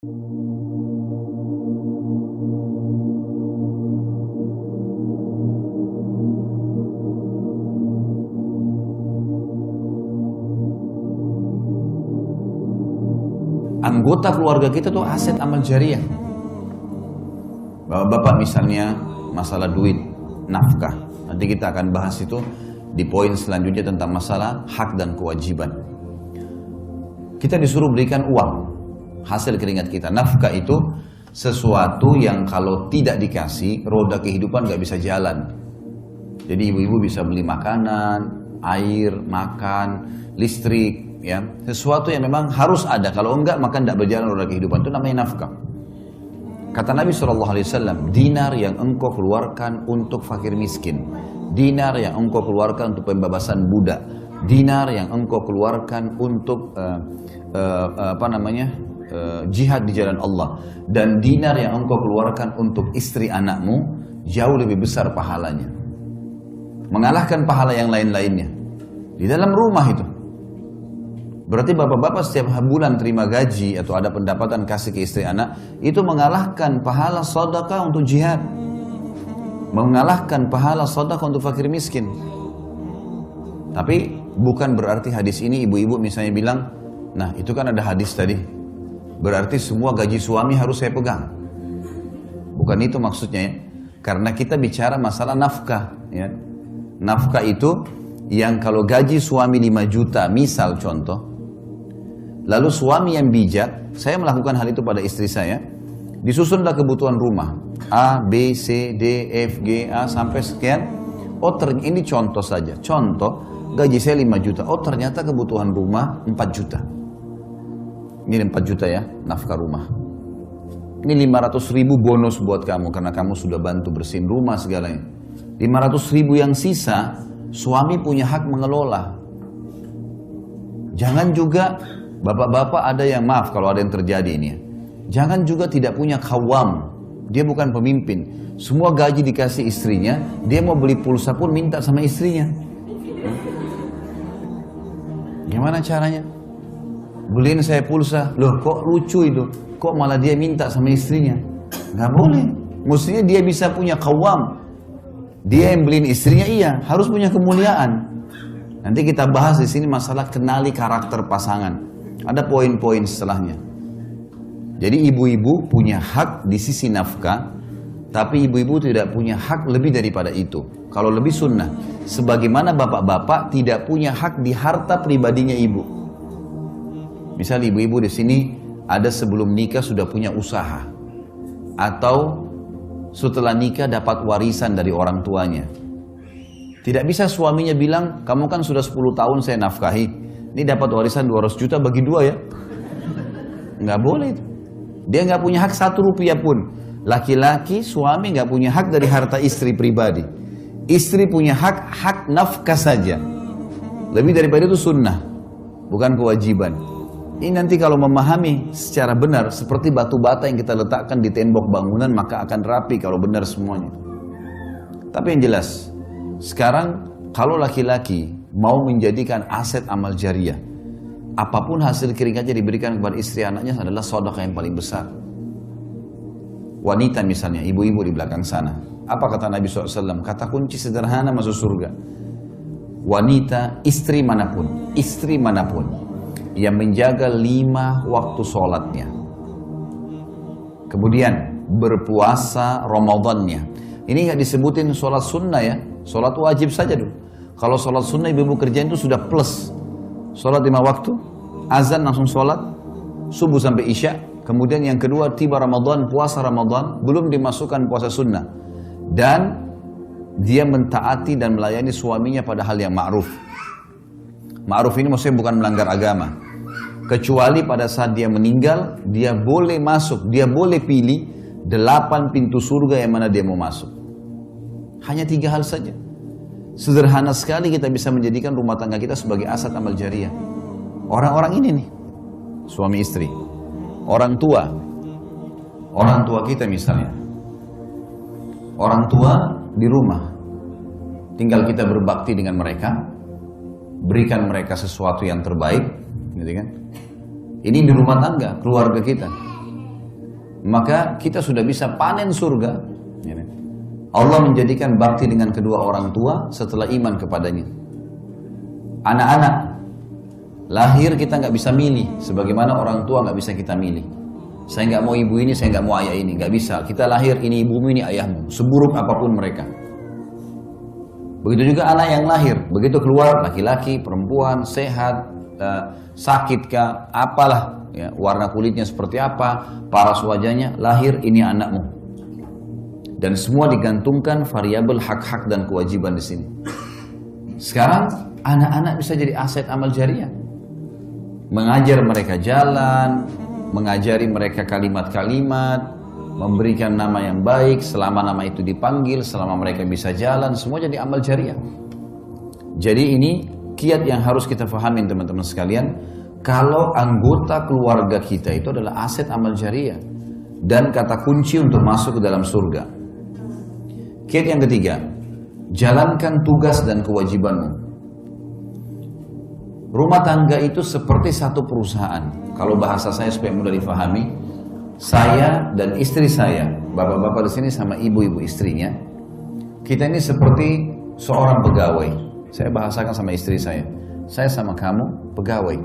Anggota keluarga kita tuh aset amal jariah. Bapak-bapak misalnya masalah duit, nafkah. Nanti kita akan bahas itu di poin selanjutnya tentang masalah hak dan kewajiban. Kita disuruh berikan uang, hasil keringat kita. Nafkah itu sesuatu yang kalau tidak dikasih, roda kehidupan gak bisa jalan. Jadi ibu-ibu bisa beli makanan, air, makan, listrik, ya sesuatu yang memang harus ada. Kalau enggak maka tidak berjalan roda kehidupan itu namanya nafkah. Kata Nabi SAW, dinar yang engkau keluarkan untuk fakir miskin, dinar yang engkau keluarkan untuk pembebasan budak, dinar yang engkau keluarkan untuk uh, uh, apa namanya uh, jihad di jalan Allah, dan dinar yang engkau keluarkan untuk istri anakmu jauh lebih besar pahalanya, mengalahkan pahala yang lain-lainnya di dalam rumah itu. Berarti bapak-bapak setiap bulan terima gaji atau ada pendapatan kasih ke istri anak, itu mengalahkan pahala sodaka untuk jihad. Mengalahkan pahala sodaka untuk fakir miskin. Tapi bukan berarti hadis ini ibu-ibu misalnya bilang, nah itu kan ada hadis tadi. Berarti semua gaji suami harus saya pegang. Bukan itu maksudnya ya. Karena kita bicara masalah nafkah. Ya. Nafkah itu yang kalau gaji suami 5 juta, misal contoh, Lalu suami yang bijak, saya melakukan hal itu pada istri saya, disusunlah kebutuhan rumah. A, B, C, D, F, G, A sampai sekian. Oh ternyata ini contoh saja. Contoh, gaji saya 5 juta. Oh ternyata kebutuhan rumah 4 juta. Ini 4 juta ya, nafkah rumah. Ini 500 ribu bonus buat kamu karena kamu sudah bantu bersihin rumah segalanya. 500 ribu yang sisa, suami punya hak mengelola. Jangan juga Bapak-bapak ada yang maaf kalau ada yang terjadi ini ya. Jangan juga tidak punya kawam. Dia bukan pemimpin. Semua gaji dikasih istrinya, dia mau beli pulsa pun minta sama istrinya. Gimana caranya? Beliin saya pulsa. Loh kok lucu itu? Kok malah dia minta sama istrinya? Gak boleh. Mestinya dia bisa punya kawam. Dia yang beliin istrinya iya, harus punya kemuliaan. Nanti kita bahas di sini masalah kenali karakter pasangan. Ada poin-poin setelahnya. Jadi ibu-ibu punya hak di sisi nafkah, tapi ibu-ibu tidak punya hak lebih daripada itu. Kalau lebih sunnah, sebagaimana bapak-bapak tidak punya hak di harta pribadinya ibu. Misal ibu-ibu di sini ada sebelum nikah sudah punya usaha, atau setelah nikah dapat warisan dari orang tuanya. Tidak bisa suaminya bilang, kamu kan sudah 10 tahun saya nafkahi, ini dapat warisan 200 juta bagi dua ya. Nggak boleh. Dia nggak punya hak satu rupiah pun. Laki-laki suami nggak punya hak dari harta istri pribadi. Istri punya hak hak nafkah saja. Lebih daripada itu sunnah, bukan kewajiban. Ini nanti kalau memahami secara benar seperti batu bata yang kita letakkan di tembok bangunan maka akan rapi kalau benar semuanya. Tapi yang jelas, sekarang kalau laki-laki mau menjadikan aset amal jariah. Apa pun hasil keringatnya diberikan kepada istri anaknya adalah sodaka yang paling besar. Wanita misalnya, ibu-ibu di belakang sana. Apa kata Nabi SAW? Kata kunci sederhana masuk surga. Wanita, istri mana pun, istri mana pun yang menjaga lima waktu sholatnya. Kemudian berpuasa Ramadannya. Ini nggak disebutin sholat sunnah ya, sholat wajib saja dulu. Kalau sholat sunnah ibu-ibu kerjain itu sudah plus. Sholat lima waktu, azan langsung sholat, subuh sampai isya. Kemudian yang kedua tiba Ramadan, puasa Ramadan, belum dimasukkan puasa sunnah. Dan dia mentaati dan melayani suaminya pada hal yang ma'ruf. Ma'ruf ini maksudnya bukan melanggar agama. Kecuali pada saat dia meninggal, dia boleh masuk, dia boleh pilih delapan pintu surga yang mana dia mau masuk. Hanya tiga hal saja. Sederhana sekali kita bisa menjadikan rumah tangga kita sebagai aset amal jariah. Orang-orang ini nih, suami istri, orang tua, orang tua kita misalnya, orang tua di rumah, tinggal kita berbakti dengan mereka, berikan mereka sesuatu yang terbaik, gitu kan? Ini di rumah tangga, keluarga kita. maka kita sudah bisa panen surga. Kan? Allah menjadikan bakti dengan kedua orang tua setelah iman kepadanya. Anak-anak lahir kita nggak bisa milih, sebagaimana orang tua nggak bisa kita milih. Saya nggak mau ibu ini, saya nggak mau ayah ini, nggak bisa. Kita lahir ini ibumu ini ayahmu, seburuk apa pun mereka. Begitu juga anak yang lahir, begitu keluar laki-laki, perempuan, sehat, uh, sakit kah, apalah, ya, warna kulitnya seperti apa, paras wajahnya, lahir ini anakmu. Dan semua digantungkan variabel hak-hak dan kewajiban di sini. Sekarang anak-anak bisa jadi aset amal jariah. Mengajar mereka jalan, mengajari mereka kalimat-kalimat, memberikan nama yang baik, selama nama itu dipanggil, selama mereka bisa jalan, semua jadi amal jariah. Jadi ini kiat yang harus kita pahami teman-teman sekalian. Kalau anggota keluarga kita itu adalah aset amal jariah dan kata kunci untuk masuk ke dalam surga. Kiat yang ketiga, jalankan tugas dan kewajibanmu. Rumah tangga itu seperti satu perusahaan. Kalau bahasa saya supaya mudah difahami, saya dan istri saya, bapak-bapak di sini sama ibu-ibu istrinya, kita ini seperti seorang pegawai. Saya bahasakan sama istri saya. Saya sama kamu pegawai.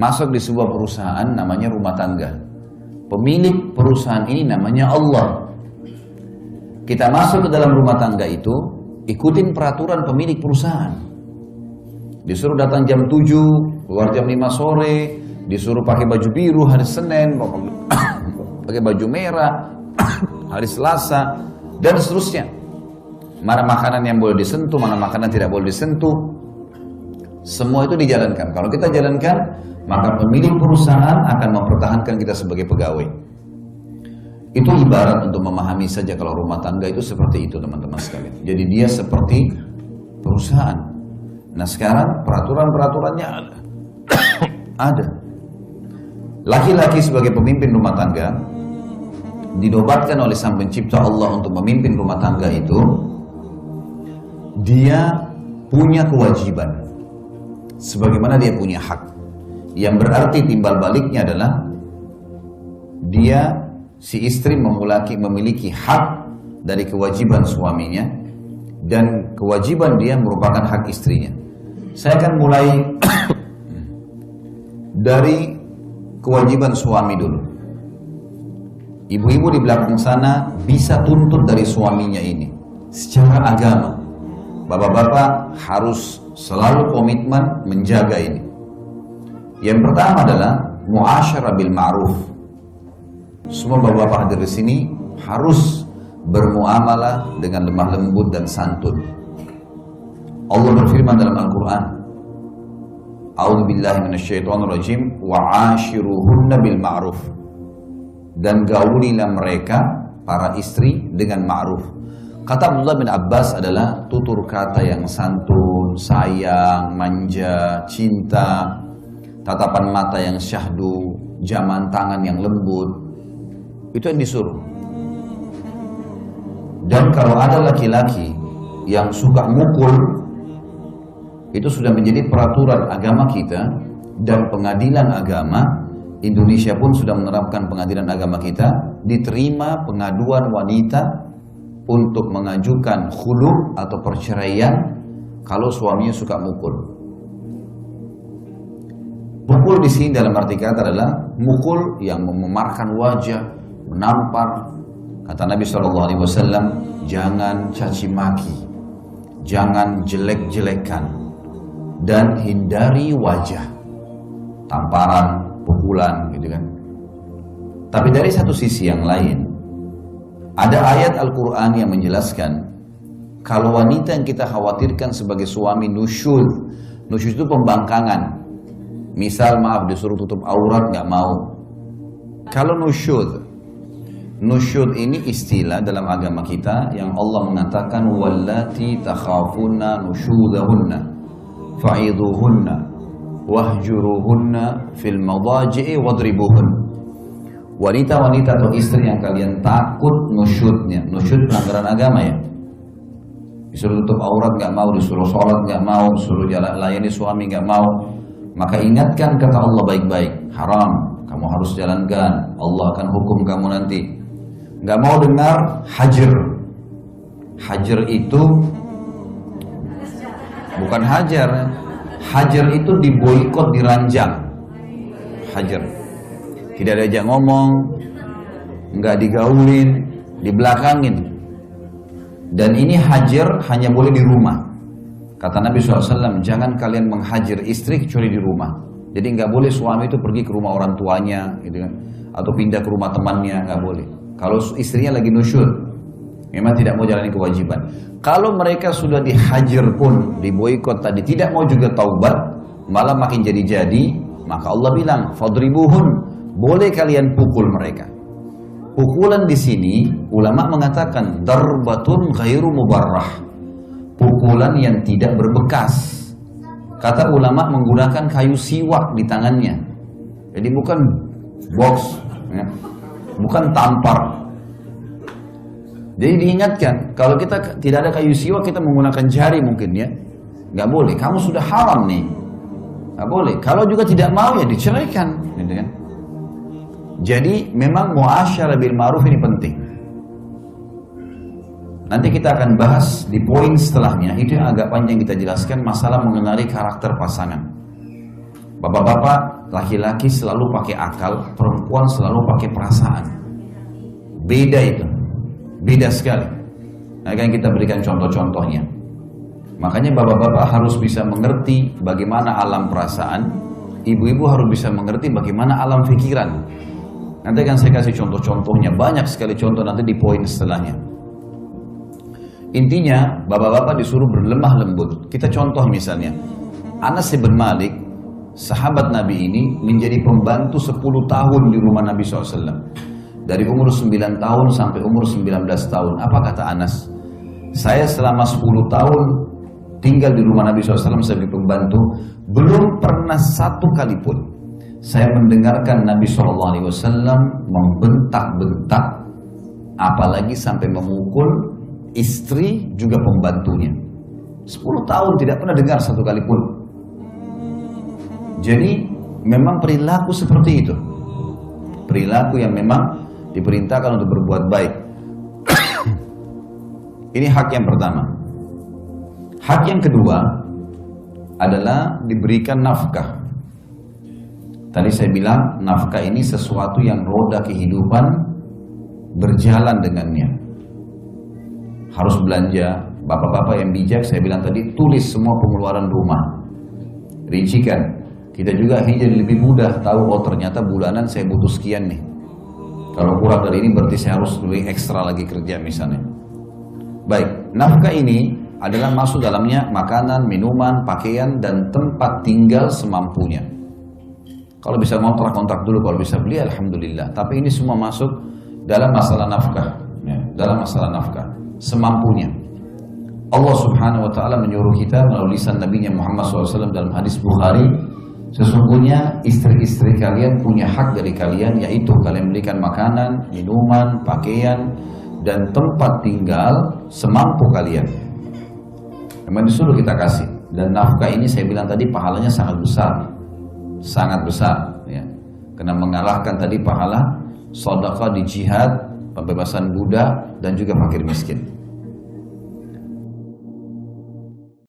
Masuk di sebuah perusahaan namanya rumah tangga. Pemilik perusahaan ini namanya Allah. Kita masuk ke dalam rumah tangga itu, ikutin peraturan pemilik perusahaan. Disuruh datang jam 7, keluar jam 5 sore, disuruh pakai baju biru hari Senin, pakai baju merah hari Selasa, dan seterusnya. Mana makanan yang boleh disentuh, mana makanan tidak boleh disentuh. Semua itu dijalankan. Kalau kita jalankan, maka pemilik perusahaan akan mempertahankan kita sebagai pegawai. Itu ibarat untuk memahami saja kalau rumah tangga itu seperti itu teman-teman sekalian. Jadi dia seperti perusahaan. Nah sekarang peraturan-peraturannya ada. ada. Laki-laki sebagai pemimpin rumah tangga dinobatkan oleh sang pencipta Allah untuk memimpin rumah tangga itu dia punya kewajiban. Sebagaimana dia punya hak. Yang berarti timbal baliknya adalah dia si istri memiliki memiliki hak dari kewajiban suaminya dan kewajiban dia merupakan hak istrinya. Saya akan mulai dari kewajiban suami dulu. Ibu-ibu di belakang sana bisa tuntut dari suaminya ini secara agama. Bapak-bapak harus selalu komitmen menjaga ini. Yang pertama adalah muasyarah bil ma'ruf. Semua bapak-bapak hadir di sini harus bermuamalah dengan lemah lembut dan santun. Allah berfirman dalam Al-Quran, A'udzu billahi minasyaitonir rajim wa ashiruhunna bil ma'ruf. Dan gaulilah mereka para istri dengan ma'ruf. Kata Abdullah bin Abbas adalah tutur kata yang santun, sayang, manja, cinta, tatapan mata yang syahdu, jaman tangan yang lembut. Itu yang disuruh. Dan kalau ada laki-laki yang suka mukul, itu sudah menjadi peraturan agama kita dan pengadilan agama Indonesia pun sudah menerapkan pengadilan agama kita diterima pengaduan wanita untuk mengajukan khulu atau perceraian kalau suaminya suka mukul. Mukul di sini dalam arti kata adalah mukul yang mememarkan wajah, menampar. Kata Nabi SAW, jangan caci maki, jangan jelek-jelekan, dan hindari wajah tamparan, pukulan gitu kan. Tapi dari satu sisi yang lain ada ayat Al-Qur'an yang menjelaskan kalau wanita yang kita khawatirkan sebagai suami nusyud, nusyud itu pembangkangan. Misal maaf disuruh tutup aurat nggak mau. Kalau nusyud, nusyud ini istilah dalam agama kita yang Allah mengatakan wallati takhafuna nusyudahunna fa'iduhunna wahjuruhunna fil madaji'i wadribuhun. Wanita-wanita atau istri yang kalian takut nusyudnya nusyud pelanggaran agama ya. Disuruh tutup aurat nggak mau. Disuruh sholat nggak mau. Disuruh jalan layani suami nggak mau. Maka ingatkan kata Allah baik-baik. Haram. Kamu harus jalankan. Allah akan hukum kamu nanti. Nggak mau dengar hajar. Hajar itu bukan hajar. Hajar itu diboikot, diranjang. Hajar. Tidak ada ajak ngomong, nggak digaulin, dibelakangin. Dan ini hajar hanya boleh di rumah. Kata Nabi SAW, jangan kalian menghajar istri kecuali di rumah. Jadi nggak boleh suami itu pergi ke rumah orang tuanya, gitu kan, atau pindah ke rumah temannya, nggak boleh. Kalau istrinya lagi nusyur, memang tidak mau jalani kewajiban. Kalau mereka sudah dihajar pun, diboikot tadi, tidak mau juga taubat, malah makin jadi-jadi, maka Allah bilang, fadribuhun, boleh kalian pukul mereka. Pukulan di sini, ulama mengatakan, darbatun ghairu mubarrah. Pukulan yang tidak berbekas. Kata ulama menggunakan kayu siwak di tangannya. Jadi bukan box, ya. bukan tampar. Jadi diingatkan, kalau kita tidak ada kayu siwak, kita menggunakan jari mungkin ya. Nggak boleh, kamu sudah haram nih. Nggak boleh. Kalau juga tidak mau ya diceraikan. Gitu kan? Jadi memang muasyarah bil ma'ruf ini penting. Nanti kita akan bahas di poin setelahnya, itu yang agak panjang kita jelaskan masalah mengenali karakter pasangan. Bapak-bapak, laki-laki selalu pakai akal, perempuan selalu pakai perasaan. Beda itu, beda sekali. Akan kita berikan contoh-contohnya. Makanya bapak-bapak harus bisa mengerti bagaimana alam perasaan, ibu-ibu harus bisa mengerti bagaimana alam pikiran. Nanti akan saya kasih contoh-contohnya, banyak sekali contoh nanti di poin setelahnya. Intinya, bapak-bapak disuruh berlemah lembut. Kita contoh misalnya, Anas bin Malik, sahabat Nabi ini menjadi pembantu 10 tahun di rumah Nabi SAW. Dari umur 9 tahun sampai umur 19 tahun. Apa kata Anas? Saya selama 10 tahun tinggal di rumah Nabi SAW sebagai pembantu, belum pernah satu kali pun saya mendengarkan Nabi SAW membentak-bentak, apalagi sampai memukul istri juga pembantunya. 10 tahun tidak pernah dengar satu kali pun. Jadi memang perilaku seperti itu. Perilaku yang memang diperintahkan untuk berbuat baik. Ini hak yang pertama. Hak yang kedua adalah diberikan nafkah. Tadi saya bilang nafkah ini sesuatu yang roda kehidupan berjalan dengannya harus belanja. Bapak-bapak yang bijak, saya bilang tadi, tulis semua pengeluaran rumah. Rincikan. Kita juga jadi lebih mudah tahu, oh ternyata bulanan saya butuh sekian nih. Kalau kurang dari ini berarti saya harus lebih ekstra lagi kerja misalnya. Baik, nafkah ini adalah masuk dalamnya makanan, minuman, pakaian, dan tempat tinggal semampunya. Kalau bisa ngontrak, kontrak dulu. Kalau bisa beli, Alhamdulillah. Tapi ini semua masuk dalam masalah nafkah. Ya, dalam masalah nafkah semampunya. Allah Subhanahu wa taala menyuruh kita melalui lisan Nabi Muhammad SAW dalam hadis Bukhari, sesungguhnya istri-istri kalian punya hak dari kalian yaitu kalian berikan makanan, minuman, pakaian dan tempat tinggal semampu kalian. Memang disuruh kita kasih dan nafkah ini saya bilang tadi pahalanya sangat besar. Sangat besar ya. Karena mengalahkan tadi pahala sedekah di jihad pembebasan budak dan juga fakir miskin.